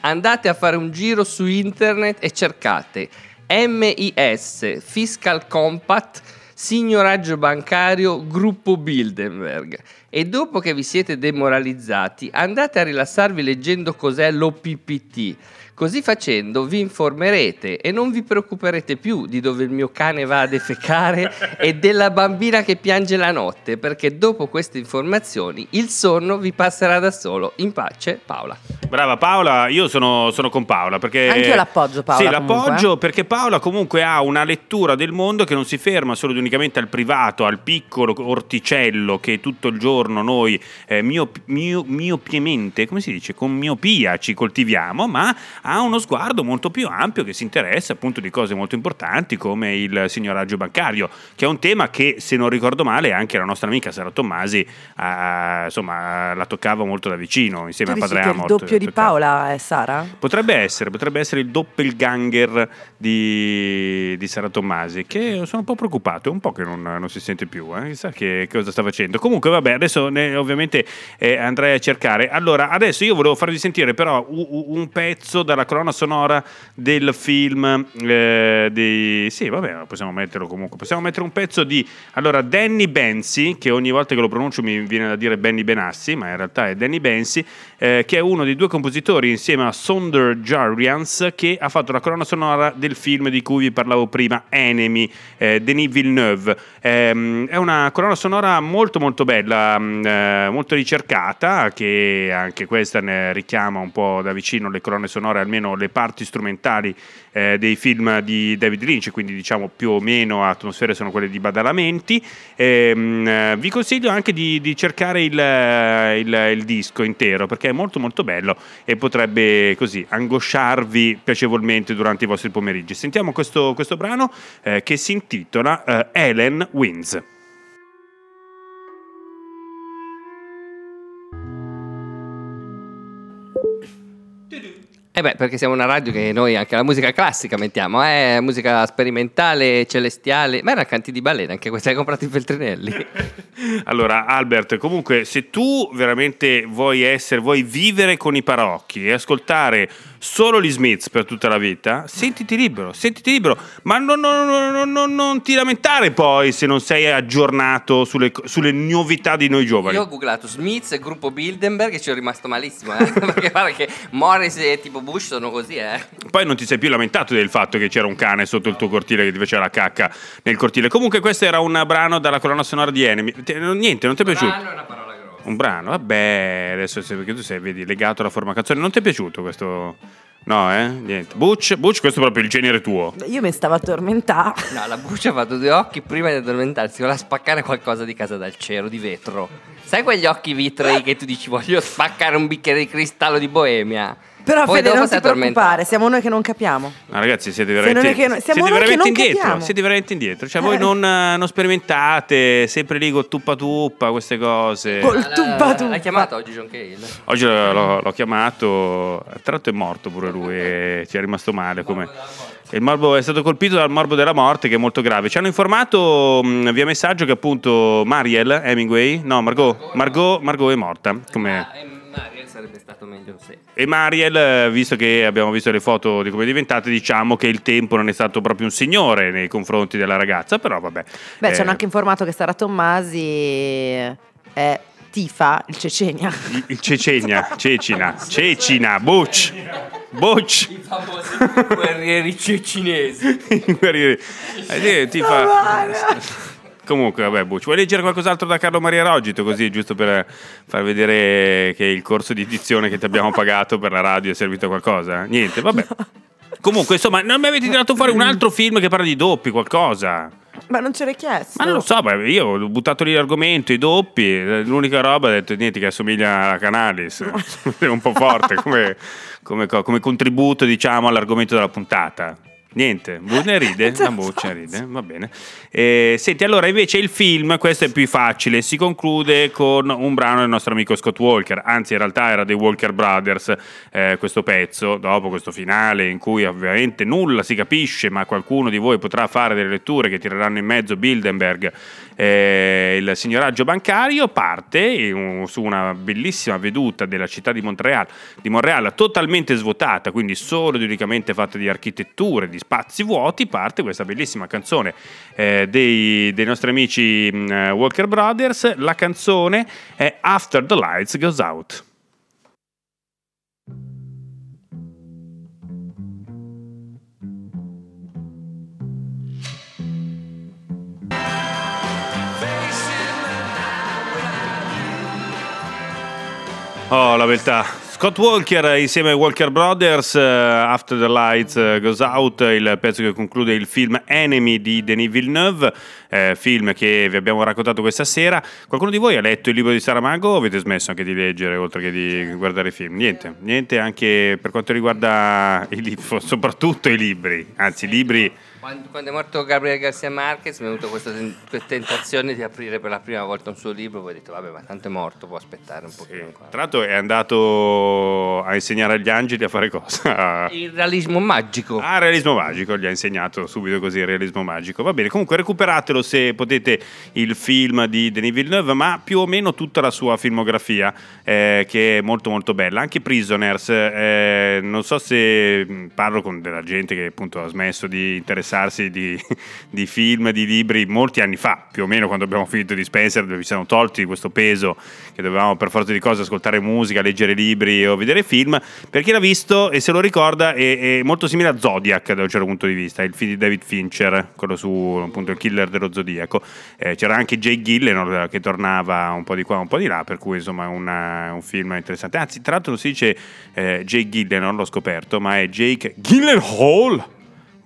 andate a fare un giro su internet e cercate MIS Fiscal Compact Signoraggio bancario Gruppo Bilderberg e dopo che vi siete demoralizzati andate a rilassarvi leggendo cos'è l'OPPT. Così facendo vi informerete e non vi preoccuperete più di dove il mio cane va a defecare e della bambina che piange la notte, perché dopo queste informazioni il sonno vi passerà da solo. In pace, Paola. Brava Paola, io sono, sono con Paola perché... Anch'io l'appoggio, Paola, Sì, comunque, l'appoggio eh. perché Paola comunque ha una lettura del mondo che non si ferma solo ed unicamente al privato, al piccolo orticello che tutto il giorno noi eh, miop- mio- miopiamente, come si dice, con miopia ci coltiviamo, ma ha uno sguardo molto più ampio che si interessa appunto di cose molto importanti come il signoraggio bancario, che è un tema che se non ricordo male anche la nostra amica Sara Tommasi ah, insomma la toccava molto da vicino insieme Tu a Padre che il doppio di Paola è Sara? Potrebbe essere, potrebbe essere il doppelganger di, di Sara Tommasi, che sono un po' preoccupato, è un po' che non, non si sente più, eh? chissà che cosa sta facendo. Comunque, vabbè, adesso ne- ovviamente eh, andrei a cercare. Allora, adesso io volevo farvi sentire però u- u- un pezzo dalla colonna sonora del film eh, di... Sì, vabbè, possiamo metterlo comunque. Possiamo mettere un pezzo di... Allora, Danny Bensi, che ogni volta che lo pronuncio mi viene da dire Benny Benassi, ma in realtà è Danny Bensi, eh, che è uno dei due compositori insieme a Sonder Jarians che ha fatto la colonna sonora del film di cui vi parlavo prima, Enemy, eh, Denis Villeneuve. Ehm, è una colonna sonora molto molto bella, mh, eh, molto ricercata, che anche questa ne richiama un po' da vicino le colonne sonore, almeno le parti strumentali eh, dei film di David Lynch, quindi diciamo più o meno atmosfere sono quelle di Badalamenti. Ehm, eh, vi consiglio anche di, di cercare il, eh, il- il disco intero perché è molto molto bello e potrebbe così angosciarvi piacevolmente durante i vostri pomeriggi. Sentiamo questo, questo brano eh, che si intitola eh, Ellen Wins. Eh beh, perché siamo una radio che noi anche la musica classica mettiamo, eh, musica sperimentale, celestiale, ma erano canti di balena anche questi, hai comprato i Feltrinelli. Allora, Albert, comunque, se tu veramente vuoi essere, vuoi vivere con i parocchi e ascoltare solo gli Smiths per tutta la vita, sentiti libero, sentiti libero, ma non, non- non- non- non ti lamentare poi se non sei aggiornato sulle, sulle novità di noi giovani. Io ho googlato Smith e gruppo Bilderberg e ci sono rimasto malissimo, eh, perché guarda che Morris e tipo Bush sono così, eh. Poi non ti sei più lamentato del fatto che c'era un cane sotto il tuo cortile che ti faceva la cacca nel cortile. Comunque, questo era un brano dalla colonna sonora di Enemy. Niente, non ti è piaciuto? Brano è una parola. Un brano, vabbè, adesso perché tu sei, vedi, legato alla forma canzone. Non ti è piaciuto questo? No, eh? Niente. Butch, Butch, questo è proprio il genere tuo. Io mi stavo a tormentare. No, la buccia ha fatto due occhi prima di addormentarsi, voleva spaccare qualcosa di casa dal cielo, di vetro. Sai quegli occhi vitrei che tu dici voglio spaccare un bicchiere di cristallo di Boemia? Però Poi Fede non si ti preoccupare, siamo noi che non capiamo. Ma ragazzi, siete veramente, non è che- siamo siete noi che veramente non indietro. capiamo. Siete veramente indietro. Cioè, Eh. voi non, eh, non sperimentate, sempre lì col tuppa tuppa, queste cose. Col Ah, tuppa tuppa. L'hai chiamato oggi John Cale? Oggi l'ho, l'ho- l'ho chiamato, tra l'altro è morto pure lui e ci è rimasto male. Come... Il morbo è stato colpito dal morbo della morte che è molto grave. Ci hanno informato mh, via messaggio che appunto Mariel Hemingway, no Margot, Margot, Margot è morta. Come... Sarebbe stato meglio se. E Mariel, eh, visto che abbiamo visto le foto di come è diventata, diciamo che il tempo non è stato proprio un signore nei confronti della ragazza, però vabbè. Beh, ci Eh, hanno anche informato che Sara Tommasi è tifa il Cecenia. il, il Cecegna, Cecina, Cecina, Butch, Butch. I famosi guerrieri cecinesi. Guerrieri. Eh, sì, ti fa... Comunque, vabbè, Butch, vuoi leggere qualcos'altro da Carlo Maria Rogito? Così, giusto per far vedere che il corso di dizione che ti abbiamo pagato per la radio è servito a qualcosa? Niente, vabbè. Comunque, insomma, non mi avete tirato fuori un altro film che parla di doppi, qualcosa? Ma non ce l'hai chiesto? Ma non lo so, beh, io ho buttato lì l'argomento, i doppi, l'unica roba ho detto niente che assomiglia a Canalis, è un po' forte come, come co- come contributo diciamo all'argomento della puntata. Niente, Burne ride, la buccia ride, va bene. Eh, senti, allora invece il film, questo è più facile, si conclude con un brano del nostro amico Scott Walker, anzi in realtà era dei Walker Brothers eh, questo pezzo, dopo questo finale in cui ovviamente nulla si capisce, ma qualcuno di voi potrà fare delle letture che tireranno in mezzo Bilderberg, eh, il signoraggio bancario, parte in- su una bellissima veduta della città di Montreal, di Montreal totalmente svuotata, quindi solo ed unicamente fatta di architetture, di spazi vuoti, parte questa bellissima canzone eh, dei, dei nostri amici eh, Walker Brothers. La canzone è After the Lights Goes Out. Oh, la beltà. Scott Walker insieme ai Walker Brothers, eh, After the Lights eh, Goes Out, il pezzo che conclude il film Enemy di Denis Villeneuve, eh, film che vi abbiamo raccontato questa sera. Qualcuno di voi ha letto il libro di Saramago o avete smesso anche di leggere oltre che di guardare i film? Niente, niente anche per quanto riguarda i libri, soprattutto i libri, anzi i libri... Quando, quando è morto Gabriel Garcia Marquez mi è venuta questa, ten- questa tentazione di aprire per la prima volta un suo libro, poi ho detto vabbè ma tanto è morto, può aspettare un pochino ancora. Tra l'altro è andato a insegnare agli angeli a fare cosa? Il realismo magico. Ah, realismo magico, gli ha insegnato subito così il realismo magico. Va bene, comunque recuperatelo se potete il film di Denis Villeneuve, ma più o meno tutta la sua filmografia, eh, che è molto molto bella. Anche Prisoners, eh, non so se mh, parlo con della gente che appunto ha smesso di interessarsi di, di film, di libri molti anni fa, più o meno quando abbiamo finito di Spencer, dove ci siamo tolti questo peso che dovevamo per forza di cose ascoltare musica, leggere libri o vedere film. Per chi l'ha visto e se lo ricorda è, è molto simile a Zodiac da un certo punto di vista, il film di David Fincher, quello su appunto il killer dello Zodiaco. Eh, c'era anche Jay Gillenor che tornava un po' di qua, un po' di là, per cui insomma è una- un film interessante. Anzi, tra l'altro non si dice eh, Jay Gillenor, l'ho scoperto, ma è Jake Gyllenhaal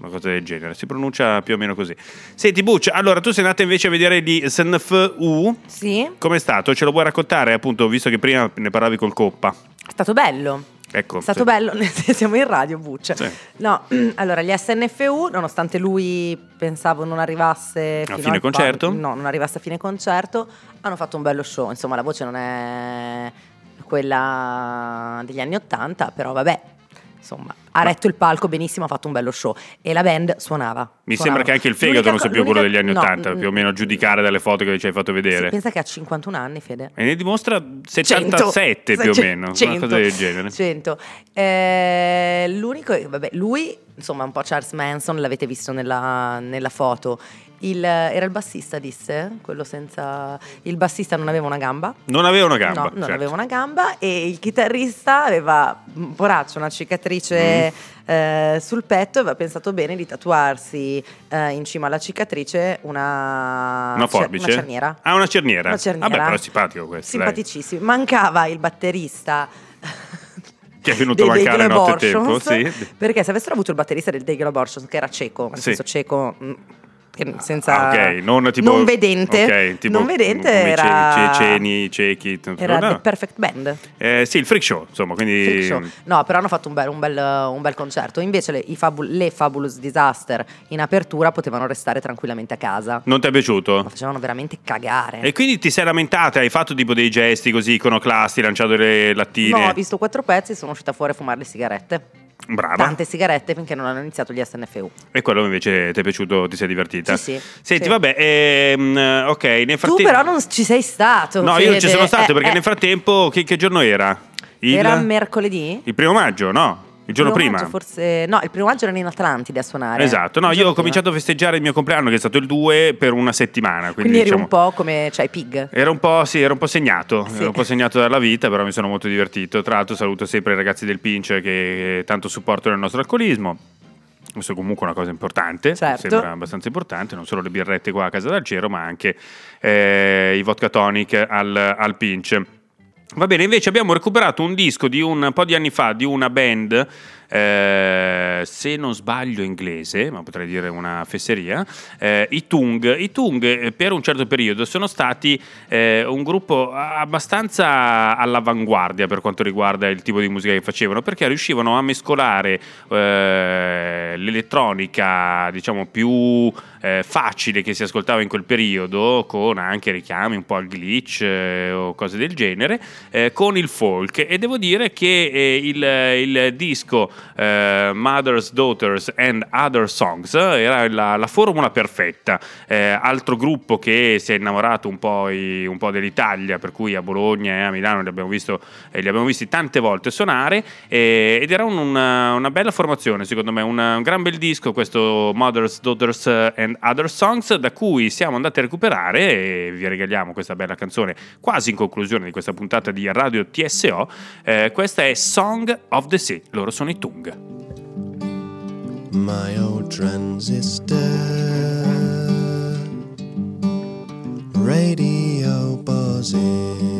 una cosa del genere, si pronuncia più o meno così. Senti Butch, allora tu sei andata invece a vedere di SNFU, Sì, com'è stato? Ce lo vuoi raccontare appunto, visto che prima ne parlavi col Coppa? è stato bello. Ecco, È stato sì. bello, siamo in radio, Buccia. Sì. No, allora gli SNFU, nonostante lui pensavo non arrivasse fino fine concerto? palco- no, non arrivasse a fine concerto, hanno fatto un bello show. Insomma, la voce non è quella degli anni Ottanta, però vabbè. Insomma, ha retto il palco benissimo, ha fatto un bello show e la band suonava. Mi suonava. sembra che anche il fegato L'unica non sia più quello degli anni no, 80, mm, più o meno a giudicare dalle foto che ci hai fatto sì, vedere. pensa che ha 51 anni, Fede. E ne dimostra 77 più o meno, una 100, cosa del genere. 100. Eh, l'unico, vabbè, lui, insomma, un po' Charles Manson, l'avete visto nella, nella foto. Il- era il bassista, disse? Quello senza. Il bassista non aveva una gamba. Non aveva una gamba, No, non certo. aveva una gamba e il chitarrista aveva un poraccio, una cicatrice eh, sul petto e aveva pensato bene di tatuarsi eh, in cima alla cicatrice una, Una cer- forbice? una cerniera. Ah, una cerniera. Una cerniera. Vabbè, però è simpatico questo. dai. Simpaticissimo. Mancava il batterista Che è venuto a mancare nottetempo, Abortions, sì. Perché se avessero avuto il batterista del Dayglo Abortions, che era cieco, nel Sì. senso cieco, mm, che senza Ah, ok, non tipo non vedente, ok, tipo non vedente era ce- ceceni, ciechi, era no. The Perfect Band. Eh, sì, il freak show, insomma, quindi Freak show. No, però hanno fatto un bel, un bel- un bel concerto. Invece le, i Fabul- le Fabulous Disaster in apertura potevano restare tranquillamente a casa. non ti è piaciuto? Facevano veramente cagare. E quindi ti sei lamentata, hai fatto tipo dei gesti così iconoclasti, lanciato le lattine. No, ho visto quattro pezzi e sono uscita fuori a fumare le sigarette. Brava. Tante sigarette finché non hanno iniziato gli SNFU. E quello invece ti è piaciuto, ti sei divertita? Sì, sì. Senti, Sì. vabbè, ehm, ok, nel Tu frattempo... però non ci sei stato. No, io non ci Fede. sono stato Eh, perché eh, nel frattempo, che, che giorno era? Il, Era mercoledì? il primo maggio, no? Il giorno prima. maggio forse, no, il primo maggio erano in Atlantide a suonare. Esatto, no, io ho cominciato a festeggiare il mio compleanno che è stato il 2 per una settimana. Quindi, Quindi eri diciamo, un po' come cioè Pig. Era un po', sì, era un po' segnato, Sì. era un po' segnato dalla vita, però mi sono molto divertito. Tra l'altro saluto sempre i ragazzi del Pinch che tanto supportano il nostro alcolismo. Questo è comunque una cosa importante, Certo. sembra abbastanza importante, non solo le birrette qua a casa dal Cero, ma anche eh, i vodka tonic al, al Pinch. Va bene, invece abbiamo recuperato un disco di un po' di anni fa di una band eh, se non sbaglio inglese, ma potrei dire una fesseria, eh, i Tung. I Tung eh, per un certo periodo sono stati eh, un gruppo abbastanza all'avanguardia per quanto riguarda il tipo di musica che facevano, perché riuscivano a mescolare eh, l'elettronica, diciamo, più eh, facile che si ascoltava in quel periodo, con anche richiami un po' al glitch eh, o cose del genere, eh, con il folk. E devo dire che eh, il, il disco eh, Mothers, Daughters and Other Songs era la, la formula perfetta. Altro gruppo che si è innamorato un po', i- un po' dell'Italia, per cui a Bologna e a Milano li abbiamo, visto, li abbiamo visti tante volte suonare, ed era un- una, una bella formazione, secondo me, un, un gran bel disco questo Mothers, Daughters and Other Songs, da cui siamo andati a recuperare e vi regaliamo questa bella canzone quasi in conclusione di questa puntata di Radio TSO. Eh, questa è Song of the Sea, loro sono i Tung. my old transistor radio buzzing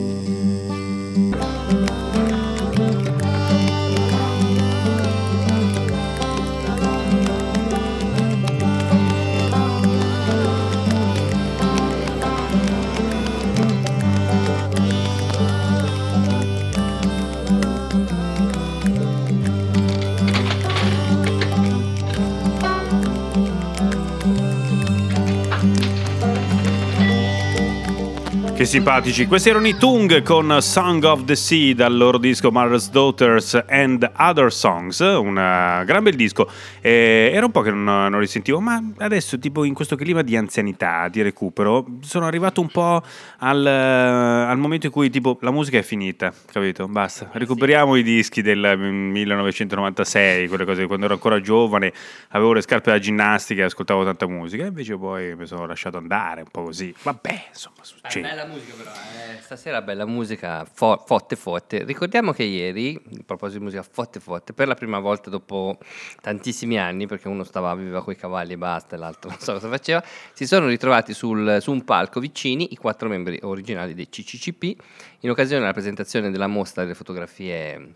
simpatici. Questi erano i Tung con Song of the Sea dal loro disco Mother's Daughters and Other Songs, un eh, gran bel disco. Eh, era un po' che non, non li sentivo, ma adesso tipo in questo clima di anzianità, di recupero, sono arrivato un po' al, eh, al momento in cui tipo la musica è finita, capito? Basta, recuperiamo i dischi del 1996, quelle cose, quando ero ancora giovane, avevo le scarpe da ginnastica e ascoltavo tanta musica, invece poi mi sono lasciato andare un po' così. Vabbè, insomma, succede. bella musica però, eh. stasera bella musica, fo- fotte fotte. Ricordiamo che ieri, a proposito di musica fotte fotte, per la prima volta dopo tantissimi anni, perché uno stava, viveva coi cavalli e basta, e l'altro non so cosa faceva, si sono ritrovati sul- su un palco vicini i quattro membri originali dei CCCP, in occasione della presentazione della mostra delle fotografie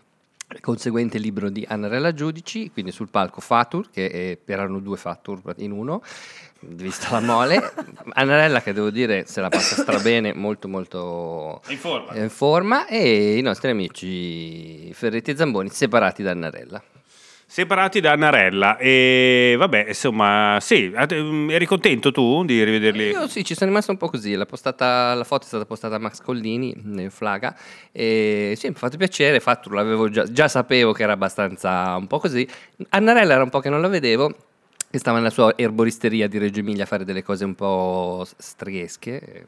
conseguente libro di Annarella Giudici, quindi sul palco Fatur, che eh, erano due Fatur in uno, vista la mole. Annarella che devo dire se la passa strabene, molto molto In forma. in forma, e i nostri amici Ferretti e Zamboni separati da Annarella. Separati da Annarella e vabbè, insomma, sì, eh, eri contento tu di rivederli? Io sì, ci sono rimasto un po' così. La, postata- la foto è stata postata a Max Collini in Flaga. E sì, mi ha fatto piacere. L'avevo già, già sapevo che era abbastanza un po' così. Annarella era un po' che non la vedevo. Che stava nella sua erboristeria di Reggio Emilia a fare delle cose un po' striesche.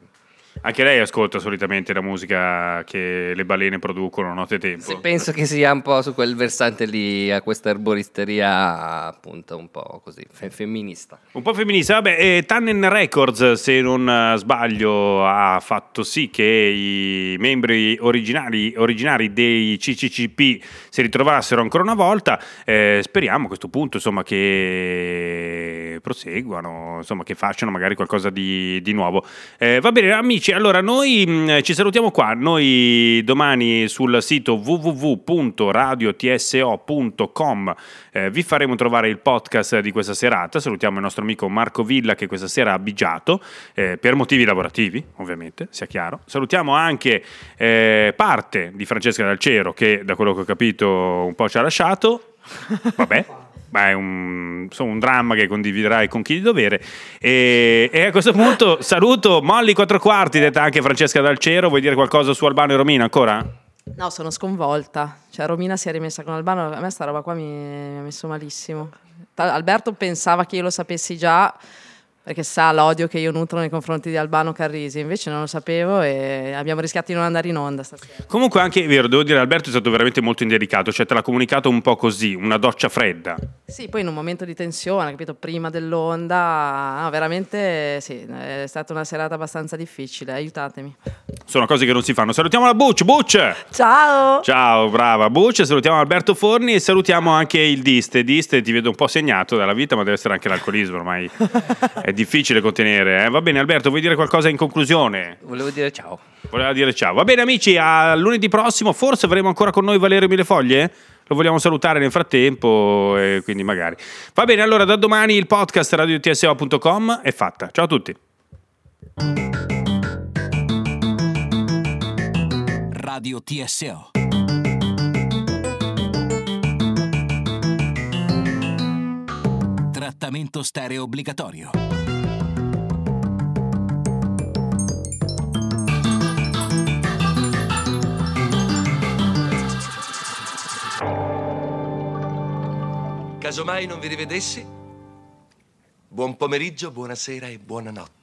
Anche lei ascolta solitamente la musica che le balene producono notte tempo. Sì, penso che sia un po' su quel versante lì, a questa erboristeria appunto un po' così, fe- femminista. Un po' femminista, vabbè, eh, Tannen Records, se non eh, sbaglio, ha fatto sì che i membri originali, originari dei CCCP si ritrovassero ancora una volta. Eh, speriamo a questo punto insomma, che proseguano, insomma, che facciano magari qualcosa di, di nuovo. Eh, va bene, amici, allora noi mh, ci salutiamo qua. Noi domani sul sito www.radiotso.com eh, vi faremo trovare il podcast di questa serata. Salutiamo il nostro amico Marco Villa che questa sera ha bigiato eh, per motivi lavorativi, ovviamente, sia chiaro. Salutiamo anche eh, parte di Francesca Dalcero che da quello che ho capito un po' ci ha lasciato. Vabbè. Ma è un, insomma, un dramma che condividerai con chi di dovere. E, e a questo punto saluto Molly Quattro Quarti, detta anche Francesca Dalcero. Vuoi dire qualcosa su Albano e Romina ancora? No, sono sconvolta. Cioè, Romina si è rimessa con Albano. A me sta roba qua mi, mi ha messo malissimo. Alberto pensava che io lo sapessi già perché sa l'odio che io nutro nei confronti di Albano Carrisi. Invece non lo sapevo e abbiamo rischiato di non andare in onda stasera. Comunque anche è vero, devo dire Alberto è stato veramente molto indelicato, cioè te l'ha comunicato un po' così, una doccia fredda. Sì, poi in un momento di tensione, capito, prima dell'onda, no, veramente sì, è stata una serata abbastanza difficile, aiutatemi. Sono cose che non si fanno. Salutiamo la Butch, Butch! Ciao! Ciao, brava Butch, salutiamo Alberto Forni e salutiamo anche il Diste. Diste ti vedo un po' segnato dalla vita, ma deve essere anche l'alcolismo, ormai è difficile contenere. eh. Va bene Alberto, vuoi dire qualcosa in conclusione? Volevo dire ciao. Voleva dire ciao. Va bene amici, a lunedì prossimo forse avremo ancora con noi Valerio Milefoglie? lo vogliamo salutare nel frattempo, e quindi magari. Va bene, allora da domani il podcast radiotso.com è fatta. Ciao a tutti. Radio TSO. Trattamento stereo obbligatorio. Casomai non vi rivedessi, buon pomeriggio, buonasera e buonanotte.